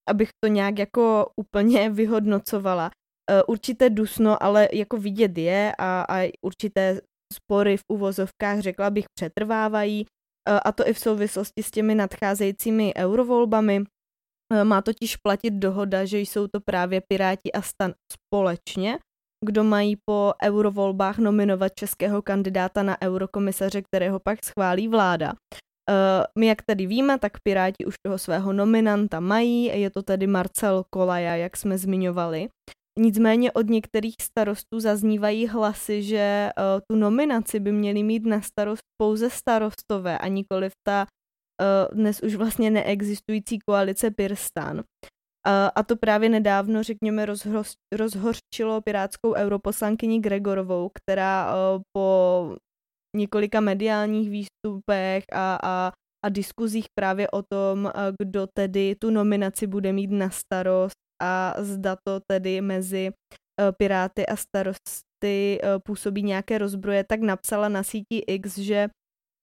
abych to nějak jako úplně vyhodnocovala. Uh, určité dusno ale jako vidět je a, a určité spory v uvozovkách, řekla bych, přetrvávají a to i v souvislosti s těmi nadcházejícími eurovolbami. Má totiž platit dohoda, že jsou to právě Piráti a stan společně, kdo mají po eurovolbách nominovat českého kandidáta na eurokomisaře, kterého pak schválí vláda. My, jak tady víme, tak Piráti už toho svého nominanta mají, je to tedy Marcel Kolaja, jak jsme zmiňovali. Nicméně od některých starostů zaznívají hlasy, že uh, tu nominaci by měli mít na starost pouze starostové a nikoliv ta uh, dnes už vlastně neexistující koalice Pirstan. Uh, a to právě nedávno, řekněme, rozhorčilo pirátskou europoslankyni Gregorovou, která po několika mediálních výstupech a, a, a diskuzích právě o tom, kdo tedy tu nominaci bude mít na starost, a zda to tedy mezi eh, Piráty a starosty eh, působí nějaké rozbroje, tak napsala na síti X, že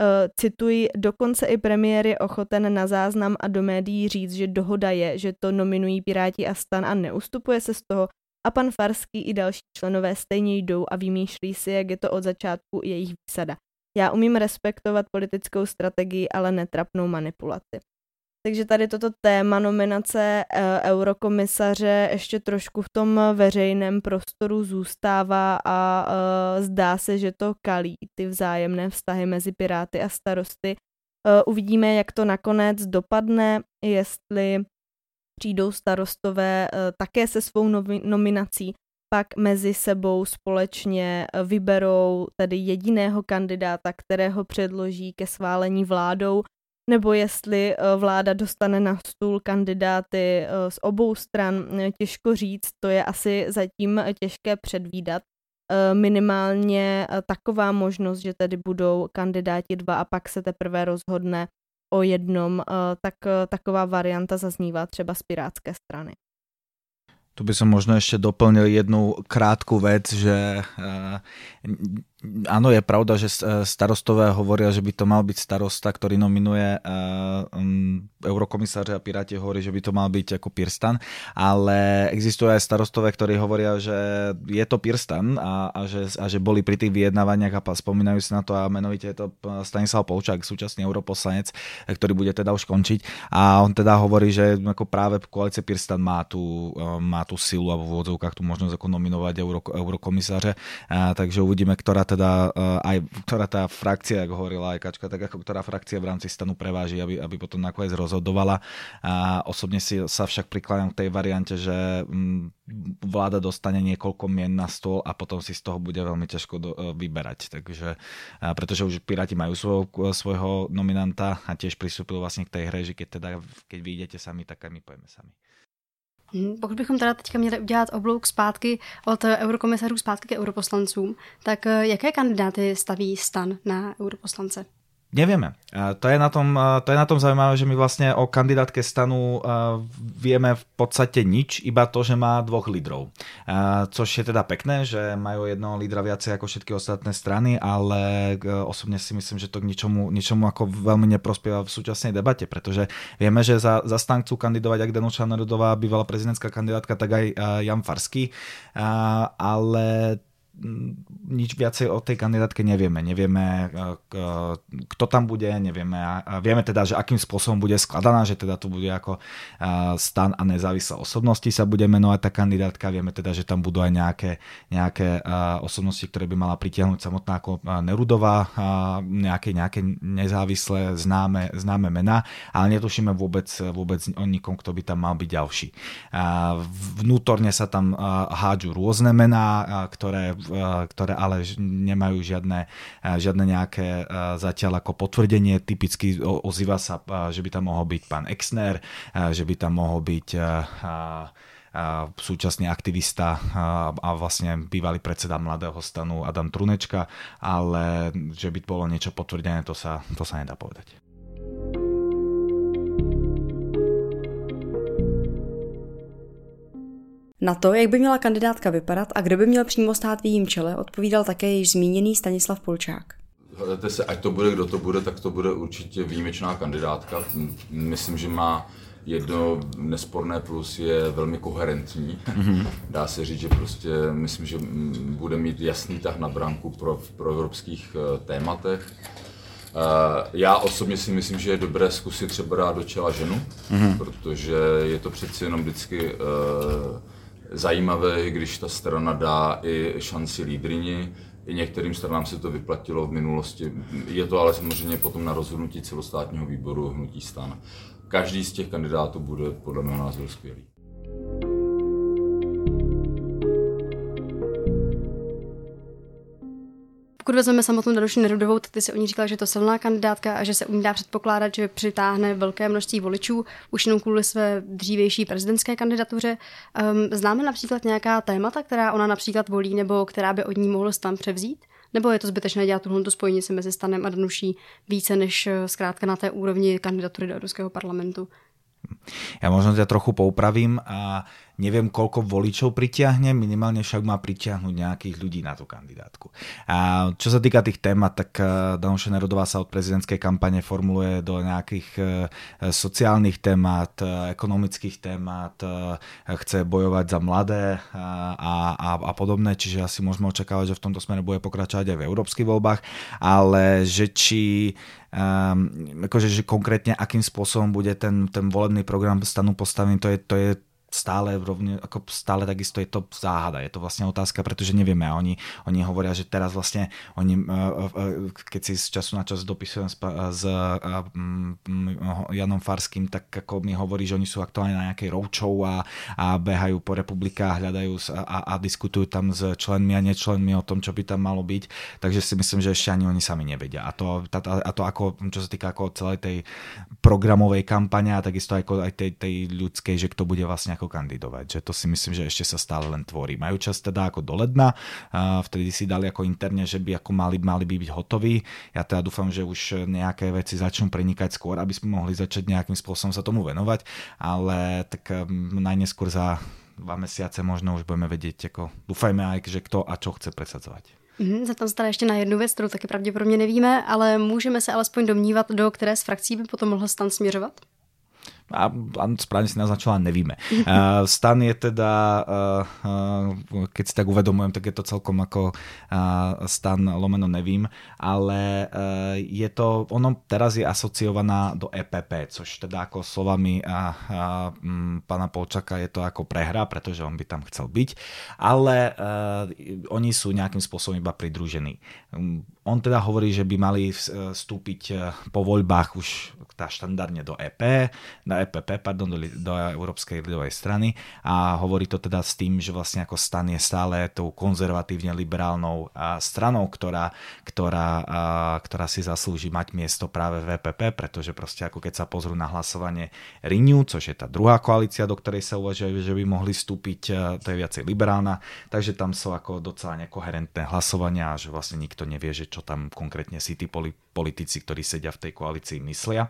eh, cituji, dokonce i premiér je ochoten na záznam a do médií říct, že dohoda je, že to nominují Piráti a stan a neustupuje se z toho a pan Farský i další členové stejně jdou a vymýšlí si, jak je to od začátku jejich výsada. Já umím respektovat politickou strategii, ale netrapnou manipulaci. Takže tady toto téma nominace eh, eurokomisaře ještě trošku v tom veřejném prostoru zůstává a uh, zdá se, že to kalí ty vzájemné vztahy mezi Piráty a starosty. Uh, uvidíme, jak to nakonec dopadne, jestli přijdou starostové také se svou nominací, pak mezi sebou společně vyberou tedy jediného kandidáta, kterého předloží ke sválení vládou nebo jestli eh, vláda dostane na stůl kandidáty eh, z obou stran, eh, těžko říct, to je asi zatím těžké předvídat. Minimálně taková možnost, že tedy budou kandidáti dva a pak se teprve rozhodne o jednom, tak taková varianta zaznívá třeba z pirátské strany. Tu by som možno ešte doplnil jednu krátku vec, že Áno, je pravda, že e, starostové hovoria, že by to mal byť starosta, ktorý nominuje uh, um, eurokomisáře a Piráti hovorí, že by to mal byť ako Pirstan, ale existujú aj starostové, ktorí hovoria, že je to Pirstan a, a, že, a že boli pri tých vyjednávaniach a spomínajú si na to a menovite je to Stanislav Polčák, súčasný europoslanec, ktorý bude teda už končiť a on teda hovorí, že ako práve koalice Pirstan má tú, má tú silu a v úvodzovkách tu možnosť ako nominovať euro, eurokomisáře, takže uvidíme, ktorá teda uh, aj ktorá tá frakcia, ako hovorila aj Kačka, tak ako ktorá frakcia v rámci stanu preváži, aby, aby potom nakoniec rozhodovala. A osobne si sa však prikladám k tej variante, že um, vláda dostane niekoľko mien na stôl a potom si z toho bude veľmi ťažko do, uh, vyberať. Takže, uh, pretože už Piráti majú svojho, svojho nominanta a tiež pristúpil vlastne k tej hre, že keď, teda, keď vy idete sami, tak aj my pojeme sami. Pokud bychom teda teďka měli udělat oblouk zpátky od eurokomisařů zpátky ke europoslancům, tak eh, jaké kandidáty staví stan na europoslance? Nevieme. To je, na tom, to je na tom zaujímavé, že my vlastne o kandidátke stanu vieme v podstate nič, iba to, že má dvoch lídrov. Což je teda pekné, že majú jednoho lídra viacej ako všetky ostatné strany, ale osobne si myslím, že to k ničomu, ničomu ako veľmi neprospieva v súčasnej debate, pretože vieme, že za, za stan chcú kandidovať ak Danuša Narodová, bývalá prezidentská kandidátka, tak aj Jan Farský, ale nič viacej o tej kandidátke nevieme. Nevieme, kto tam bude, nevieme. A vieme teda, že akým spôsobom bude skladaná, že teda to bude ako stan a nezávislé osobnosti sa bude menovať tá kandidátka. Vieme teda, že tam budú aj nejaké, nejaké osobnosti, ktoré by mala pritiahnuť samotná ako Nerudová, nejaké, nejaké nezávislé známe, známe mená, ale netušíme vôbec, vôbec o nikom, kto by tam mal byť ďalší. Vnútorne sa tam hádžu rôzne mená, ktoré, ktoré ale nemajú žiadne, žiadne nejaké zatiaľ ako potvrdenie. Typicky ozýva sa, že by tam mohol byť pán Exner, že by tam mohol byť súčasný aktivista a vlastne bývalý predseda mladého stanu Adam Trunečka, ale že by bolo niečo potvrdené, to sa, to sa nedá povedať. Na to, jak by měla kandidátka vypadat a kdo by měl přímo stát v jejím čele, odpovídal také již zmíněný Stanislav Polčák. Hledajte se, ať to bude, kdo to bude, tak to bude určitě výjimečná kandidátka. Myslím, že má jedno nesporné plus je velmi koherentní. Mm-hmm. Dá se říct, že prostě myslím, že bude mít jasný tah na branku pro, pro evropských uh, tématech. Uh, já osobně si myslím, že je dobré zkusit třeba dát do čela ženu, mm-hmm. protože je to přeci jenom vždycky uh, zajímavé, když ta strana dá i šanci lídrini, i některým stranám se to vyplatilo v minulosti. Je to ale samozřejmě potom na rozhodnutí celostátního výboru hnutí stan. Každý z těch kandidátů bude podle mého názoru skvělý. Pokud vezmeme samotnou Danuši Nerudovou, tak ty si o ní říkala, že je to silná kandidátka a že se u ní dá předpokládat, že přitáhne velké množství voličů, už jenom kvůli své dřívější prezidentské kandidatuře. Um, známe například nějaká témata, která ona například volí, nebo která by od ní mohl stan převzít? Nebo je to zbytečné dělat tuhle spojnici mezi Stanem a Danuší více než eh, zkrátka na té úrovni kandidatury do Evropského parlamentu? Ja možno ťa trochu poupravím a neviem, koľko voličov pritiahne, minimálne však má pritiahnuť nejakých ľudí na tú kandidátku. A čo sa týka tých témat, tak eh, Danuša Nerodová sa od prezidentskej kampane formuluje do nejakých eh, sociálnych témat, eh, ekonomických témat, chce bojovať za mladé a, a, a podobné, čiže asi môžeme očakávať, že v tomto smere bude pokračovať aj v európskych voľbách, ale že či um, akože, že konkrétne akým spôsobom bude ten, ten volebný program stanu postavený, to je, to je stále rovne, ako stále takisto je to záhada, je to vlastne otázka, pretože nevieme a oni, oni hovoria, že teraz vlastne oni, e, e, e, keď si z času na čas dopisujem s, s Janom Farským, tak ako mi hovorí, že oni sú aktuálne na nejakej roadshow a, a behajú po republikách, hľadajú a, a diskutujú tam s členmi a nečlenmi o tom, čo by tam malo byť, takže si myslím, že ešte ani oni sami nevedia. A to, a to ako, čo sa týka ako celej tej programovej kampane a takisto ako aj tej, tej ľudskej, že kto bude vlastne ako kandidovať. Že to si myslím, že ešte sa stále len tvorí. Majú čas teda ako do ledna, a vtedy si dali ako interne, že by ako mali, mali by byť hotoví. Ja teda dúfam, že už nejaké veci začnú prenikať skôr, aby sme mohli začať nejakým spôsobom sa tomu venovať, ale tak um, najneskôr za dva mesiace možno už budeme vedieť, ako, dúfajme aj, že kto a čo chce presadzovať. Mm, zeptám se tady ještě na jednu věc, kterou taky pravděpodobně nevíme, ale můžeme se alespoň domnívat, do které z frakcí by potom mohl stan směřovat? A, správne si naznačila, nevíme. Uh, stan je teda, uh, uh, keď si tak uvedomujem, tak je to celkom ako uh, stan lomeno nevím, ale uh, je to, ono teraz je asociovaná do EPP, což teda ako slovami a, a, m, pána Polčaka je to ako prehra, pretože on by tam chcel byť, ale uh, oni sú nejakým spôsobom iba pridružení. Um, on teda hovorí, že by mali vstúpiť po voľbách už tá štandardne do EP, na EPP, pardon, do, do Európskej ľudovej strany. A hovorí to teda s tým, že vlastne ako stan je stále tou konzervatívne liberálnou stranou, ktorá, ktorá, ktorá si zaslúži mať miesto práve v EPP, pretože proste ako keď sa pozrú na hlasovanie Renew, což je tá druhá koalícia, do ktorej sa uvažuje, že by mohli vstúpiť, to je viacej liberálna, takže tam sú ako docela nekoherentné hlasovania že vlastne nikto nevie, že čo čo tam konkrétne si tí politici, ktorí sedia v tej koalícii, myslia.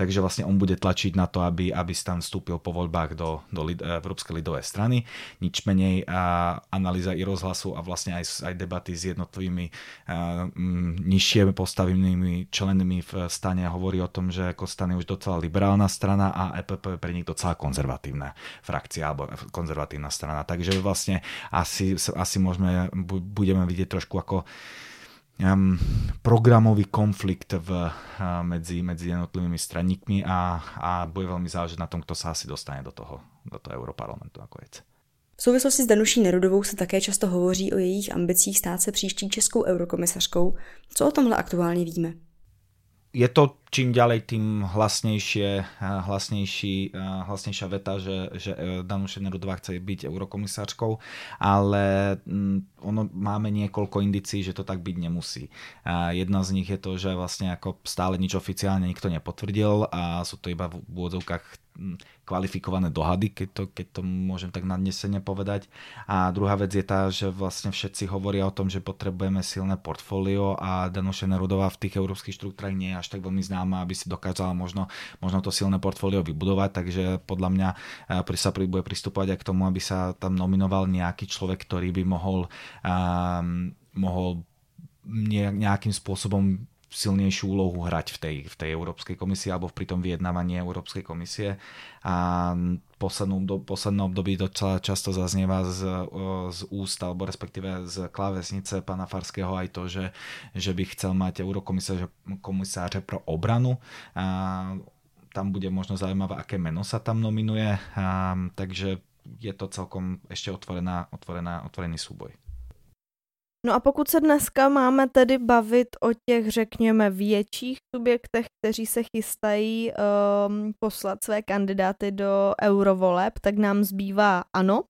Takže vlastne on bude tlačiť na to, aby, aby tam vstúpil po voľbách do, do Lid, Európskej lidovej strany. Nič menej a analýza i rozhlasu a vlastne aj, aj debaty s jednotlivými a, m, nižšie postavenými členmi v stane hovorí o tom, že ako stane už docela liberálna strana a EPP je pre nich docela konzervatívna frakcia alebo konzervatívna strana. Takže vlastne asi, asi môžeme, budeme vidieť trošku ako um, programový konflikt v, uh, medzi, medzi jednotlivými straníkmi a, a bude veľmi záležet na tom, kto sa asi dostane do toho, do toho Europarlamentu nakonec. V souvislosti s Danuší Nerudovou se také často hovoří o jejich ambicích stát se příští českou eurokomisařkou. Co o tomhle aktuálně víme? Je to čím ďalej, tým hlasnejšie, hlasnejší, hlasnejšia veta, že, že e, Danuše Nerudová chce byť eurokomisářkou, ale mm, ono máme niekoľko indicií, že to tak byť nemusí. Jedna z nich je to, že vlastne ako stále nič oficiálne nikto nepotvrdil a sú to iba v úvodzovkách kvalifikované dohady, keď to, keď to môžem tak nadnesene povedať. A druhá vec je tá, že vlastne všetci hovoria o tom, že potrebujeme silné portfólio a Danuše Nerudová v tých európskych štruktúrach nie je až tak veľmi známa, aby si dokázala možno, možno to silné portfólio vybudovať, takže podľa mňa pri sa bude pristupovať aj k tomu, aby sa tam nominoval nejaký človek, ktorý by mohol, um, mohol nejakým spôsobom silnejšiu úlohu hrať v tej, v tej Európskej komisii alebo pri tom vyjednávaní Európskej komisie. A poslednú, do, poslednom období docela často zaznieva z, z úst alebo respektíve z klávesnice pana Farského aj to, že, že by chcel mať eurokomisáře komisáře pro obranu. A tam bude možno zaujímavé, aké meno sa tam nominuje. A, takže je to celkom ešte otvorená, otvorená, otvorený súboj. No a pokud se dneska máme tedy bavit o těch, řekněme, větších subjektech, kteří se chystají um, poslat své kandidáty do eurovoleb, tak nám zbývá ANO. Uh,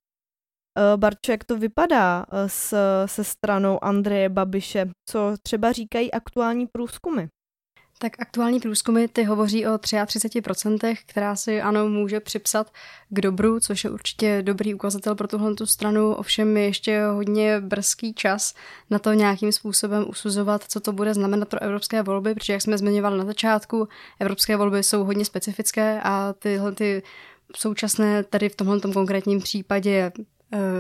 Barčo, jak to vypadá uh, s, se stranou Andreje Babiše? Co třeba říkají aktuální průzkumy? Tak aktuální průzkumy ty hovoří o 33%, která si ano může připsat k dobru, což je určitě dobrý ukazatel pro tuhle tu stranu, ovšem je ještě hodně brzký čas na to nějakým způsobem usuzovat, co to bude znamenat pro evropské volby, protože jak jsme zmiňovali na začátku, evropské volby jsou hodně specifické a tyhle ty současné, tady v tomhle konkrétním případě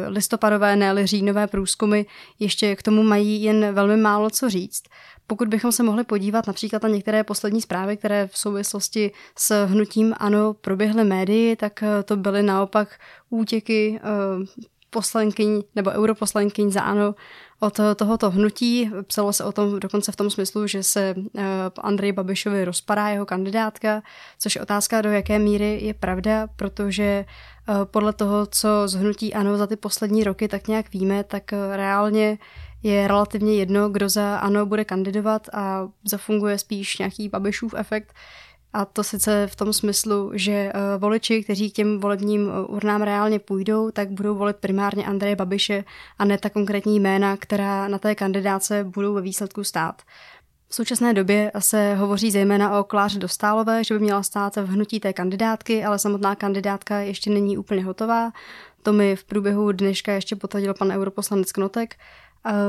listopadové, ne říjnové průzkumy ještě k tomu mají jen velmi málo co říct. Pokud bychom se mohli podívat například na některé poslední zprávy, které v souvislosti s hnutím ANO proběhly médii, tak eh, to byly naopak útěky eh, poslankyň nebo europoslankyň za ANO od tohoto hnutí. Psalo se o tom dokonce v tom smyslu, že se eh, Andrej Babišovi rozpadá jeho kandidátka, což je otázka, do jaké míry je pravda, protože podle toho, co z hnutí ANO za ty poslední roky tak nějak víme, tak reálně je relativně jedno, kdo za ANO bude kandidovat a zafunguje spíš nějaký Babišův efekt. A to sice v tom smyslu, že eh, voliči, kteří k těm volebním eh, urnám reálně půjdou, tak budou volit primárně Andreje Babiše a ne ta konkrétní jména, která na té kandidáce budou ve výsledku stát. V současné době se hovoří zejména o Kláře Dostálové, že by měla stát v hnutí té kandidátky, ale samotná kandidátka ještě není úplně hotová. To mi v průběhu dneška ještě potvrdil pan europoslanec Knotek.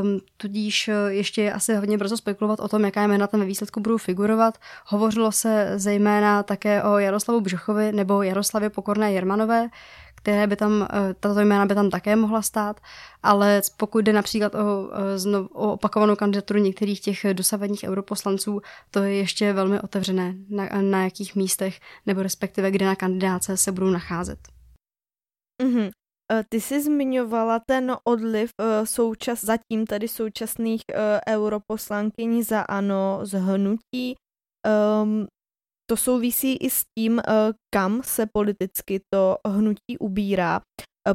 Um, tudíž eh, ještě je asi hodně brzo spekulovat o tom, jaká jména tam ve výsledku budou figurovat. Hovořilo se zejména také o Jaroslavu Břochovi nebo Jaroslavě Pokorné Jermanové, které by tam, eh, tato jména by tam také mohla stát, ale pokud jde například o, eh, o opakovanou kandidaturu některých těch dosavadních europoslanců, to je ještě velmi otevřené, na, na jakých místech nebo respektive kde na kandidáce se budou nacházet. Mm-hmm. Eh, ty jsi zmiňovala ten odliv eh, součas, zatím tedy současných eh, europoslankyní za ANO z hnutí. Um, to souvisí i s tím, kam se politicky to hnutí ubírá,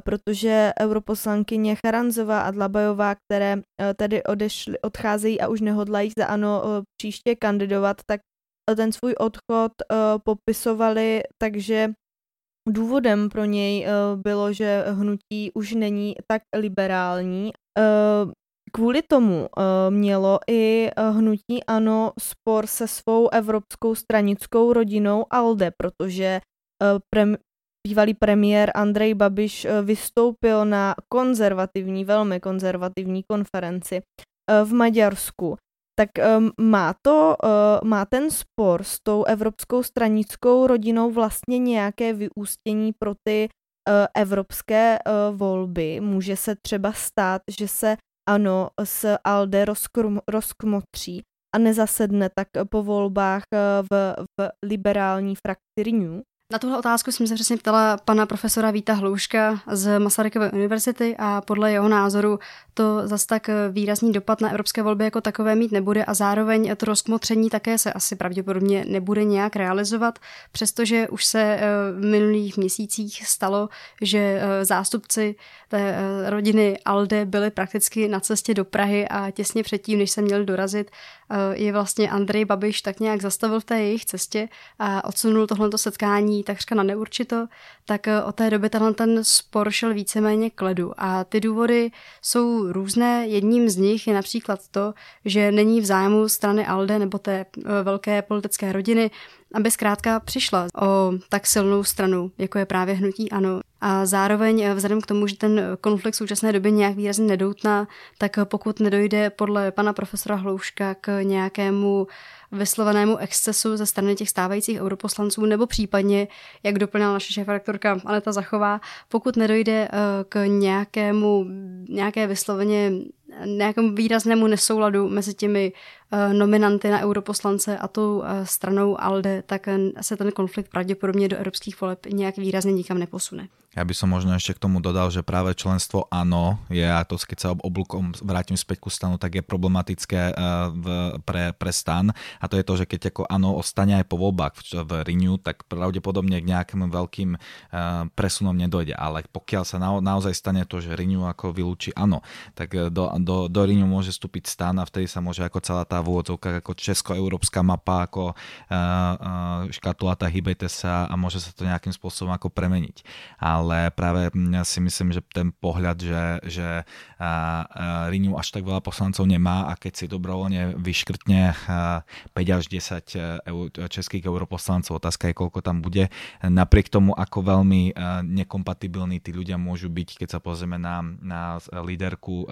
protože europoslankyně Charanzová a Dlabajová, které tedy odešly, odcházejí a už nehodlají za ANO příště kandidovat, tak ten svůj odchod popisovali takže Důvodem pro něj eh, bylo, že hnutí už není tak liberální. Kvůli tomu eh, mělo i hnutí ANO spor se svou evropskou stranickou rodinou ALDE, protože prem, bývalý premiér Andrej Babiš vystoupil na konzervativní, velmi konzervativní konferenci v Maďarsku. tak má to, uh, má ten spor s tou evropskou stranickou rodinou vlastně nějaké vyústění pro ty uh, evropské uh, volby? Může se třeba stát, že se ano s ALDE rozkrum, rozkmotří a nezasedne tak po volbách v, v liberální frakci Renew? Na tuhle otázku jsem se přesně ptala pana profesora Víta Hlouška z Masarykové univerzity a podle jeho názoru to zas tak výrazný dopad na evropské volby jako takové mít nebude a zároveň to rozkmotření také se asi pravděpodobně nebude nějak realizovat, přestože už se eh, v minulých měsících stalo, že eh, zástupci té eh, rodiny Alde byli prakticky na cestě do Prahy a těsně předtím, než se měli dorazit, je vlastně Andrej Babiš tak nějak zastavil v té jejich cestě a odsunul tohleto setkání takřka na neurčito, tak od té doby tenhle ten spor šel víceméně k ledu. A ty důvody jsou různé. Jedním z nich je například to, že není v zájmu strany ALDE nebo té velké politické rodiny aby zkrátka přišla o tak silnou stranu, jako je právě hnutí ANO. A zároveň eh, vzhledem k tomu, že ten konflikt v současné době nějak výrazně nedoutná, tak pokud nedojde podle pana profesora Hlouška k nějakému vyslovenému excesu ze strany těch stávajících europoslanců, nebo případně, jak doplnila naše šéf-redaktorka Aneta Zachová, pokud nedojde eh, k nějakému, nějaké vysloveně nějakému výraznému nesouladu mezi těmi nominanty na europoslance a tou uh, stranou ALDE, tak se ten konflikt pravděpodobně do evropských voleb nějak výrazně nikam neposune. Ja by som možno ešte k tomu dodal, že práve členstvo áno je, a to keď sa oblúkom vrátim späť ku stanu, tak je problematické v, pre, pre stan. A to je to, že keď ako áno ostane aj po voľbách v, v Renew, tak pravdepodobne k nejakým veľkým presunom nedojde. Ale pokiaľ sa na, naozaj stane to, že Renew ako vylúči áno, tak do, do, do Renew môže vstúpiť stan a vtedy sa môže ako celá tá vôdzovka, ako česko-európska mapa, ako uh, uh, škatulata hýbejte sa a môže sa to nejakým spôsobom ako premeniť. Ale práve ja si myslím, že ten pohľad, že, že Rinu až tak veľa poslancov nemá a keď si dobrovoľne vyškrtne 5 až 10 českých europoslancov, otázka je, koľko tam bude. Napriek tomu, ako veľmi nekompatibilní tí ľudia môžu byť, keď sa pozrieme na, na líderku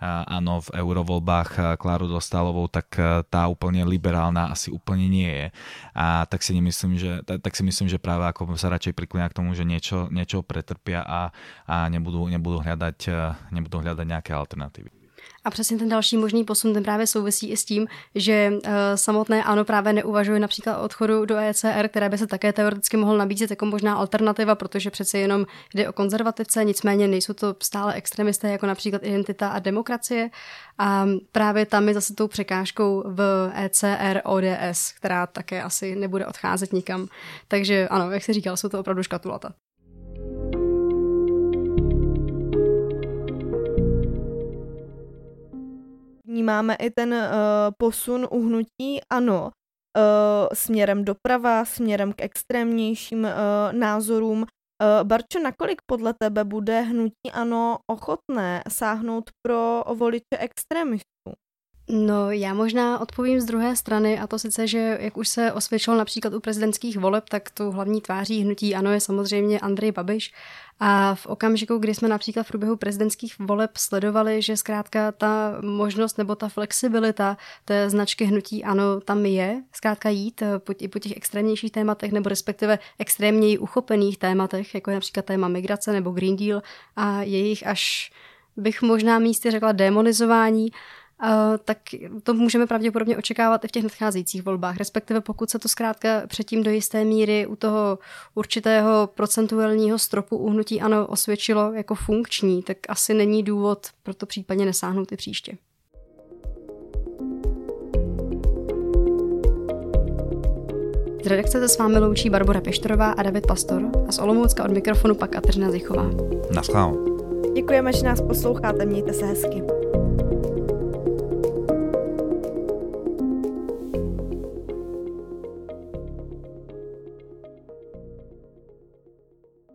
áno v eurovoľbách Kláru Dostalovou, tak tá úplne liberálna asi úplne nie je. A tak si nemyslím, že, tak si myslím, že práve ako sa radšej priklonia k tomu, že niečo, niečo pretrpia a, a nebudú, nebudú, hľadať, eh, nebudú hľadať nejaké alternatívy. A přesně ten další možný posun ten právě souvisí i s tím, že uh, samotné ANO právě neuvažuje například o odchodu do ECR, které by se také teoreticky mohl nabízet jako možná alternativa, protože přece jenom jde o konzervativce, nicméně nejsou to stále extremisté jako například identita a demokracie. A právě tam je zase tou překážkou v ECR ODS, která také asi nebude odcházet nikam. Takže ano, jak si říkal, jsou to opravdu škatulata. Vnímáme i ten uh, posun uhnutí, ano, uh, směrem doprava, směrem k extrémnějším uh, názorům. Uh, Barčo, nakolik podle tebe bude hnutí ano ochotné sáhnout pro voliče extremistů? No, já možná odpovím z druhé strany, a to sice, že jak už se osvědčilo například u prezidentských voleb, tak tou hlavní tváří hnutí ano je samozřejmě Andrej Babiš. A v okamžiku, kdy jsme například v průběhu prezidentských voleb sledovali, že zkrátka ta možnost nebo ta flexibilita té značky hnutí ano tam je, zkrátka jít eh, po, i po těch extrémnějších tématech nebo respektive extrémněji uchopených tématech, jako je například téma migrace nebo Green Deal a jejich až bych možná místy řekla demonizování, tak to můžeme pravděpodobně očekávat i v těch nadcházejících volbách. Respektive pokud se to zkrátka předtím do jisté míry u toho určitého procentuálního stropu uhnutí ano osvědčilo jako funkční, tak asi není důvod pro to případně nesáhnout i příště. Z redakce se s vámi loučí Barbara Peštorová a David Pastor a z Olomoucka od mikrofonu pak Kateřina Zichová. Naschledanou. Děkujeme, že nás posloucháte, mějte se hezky.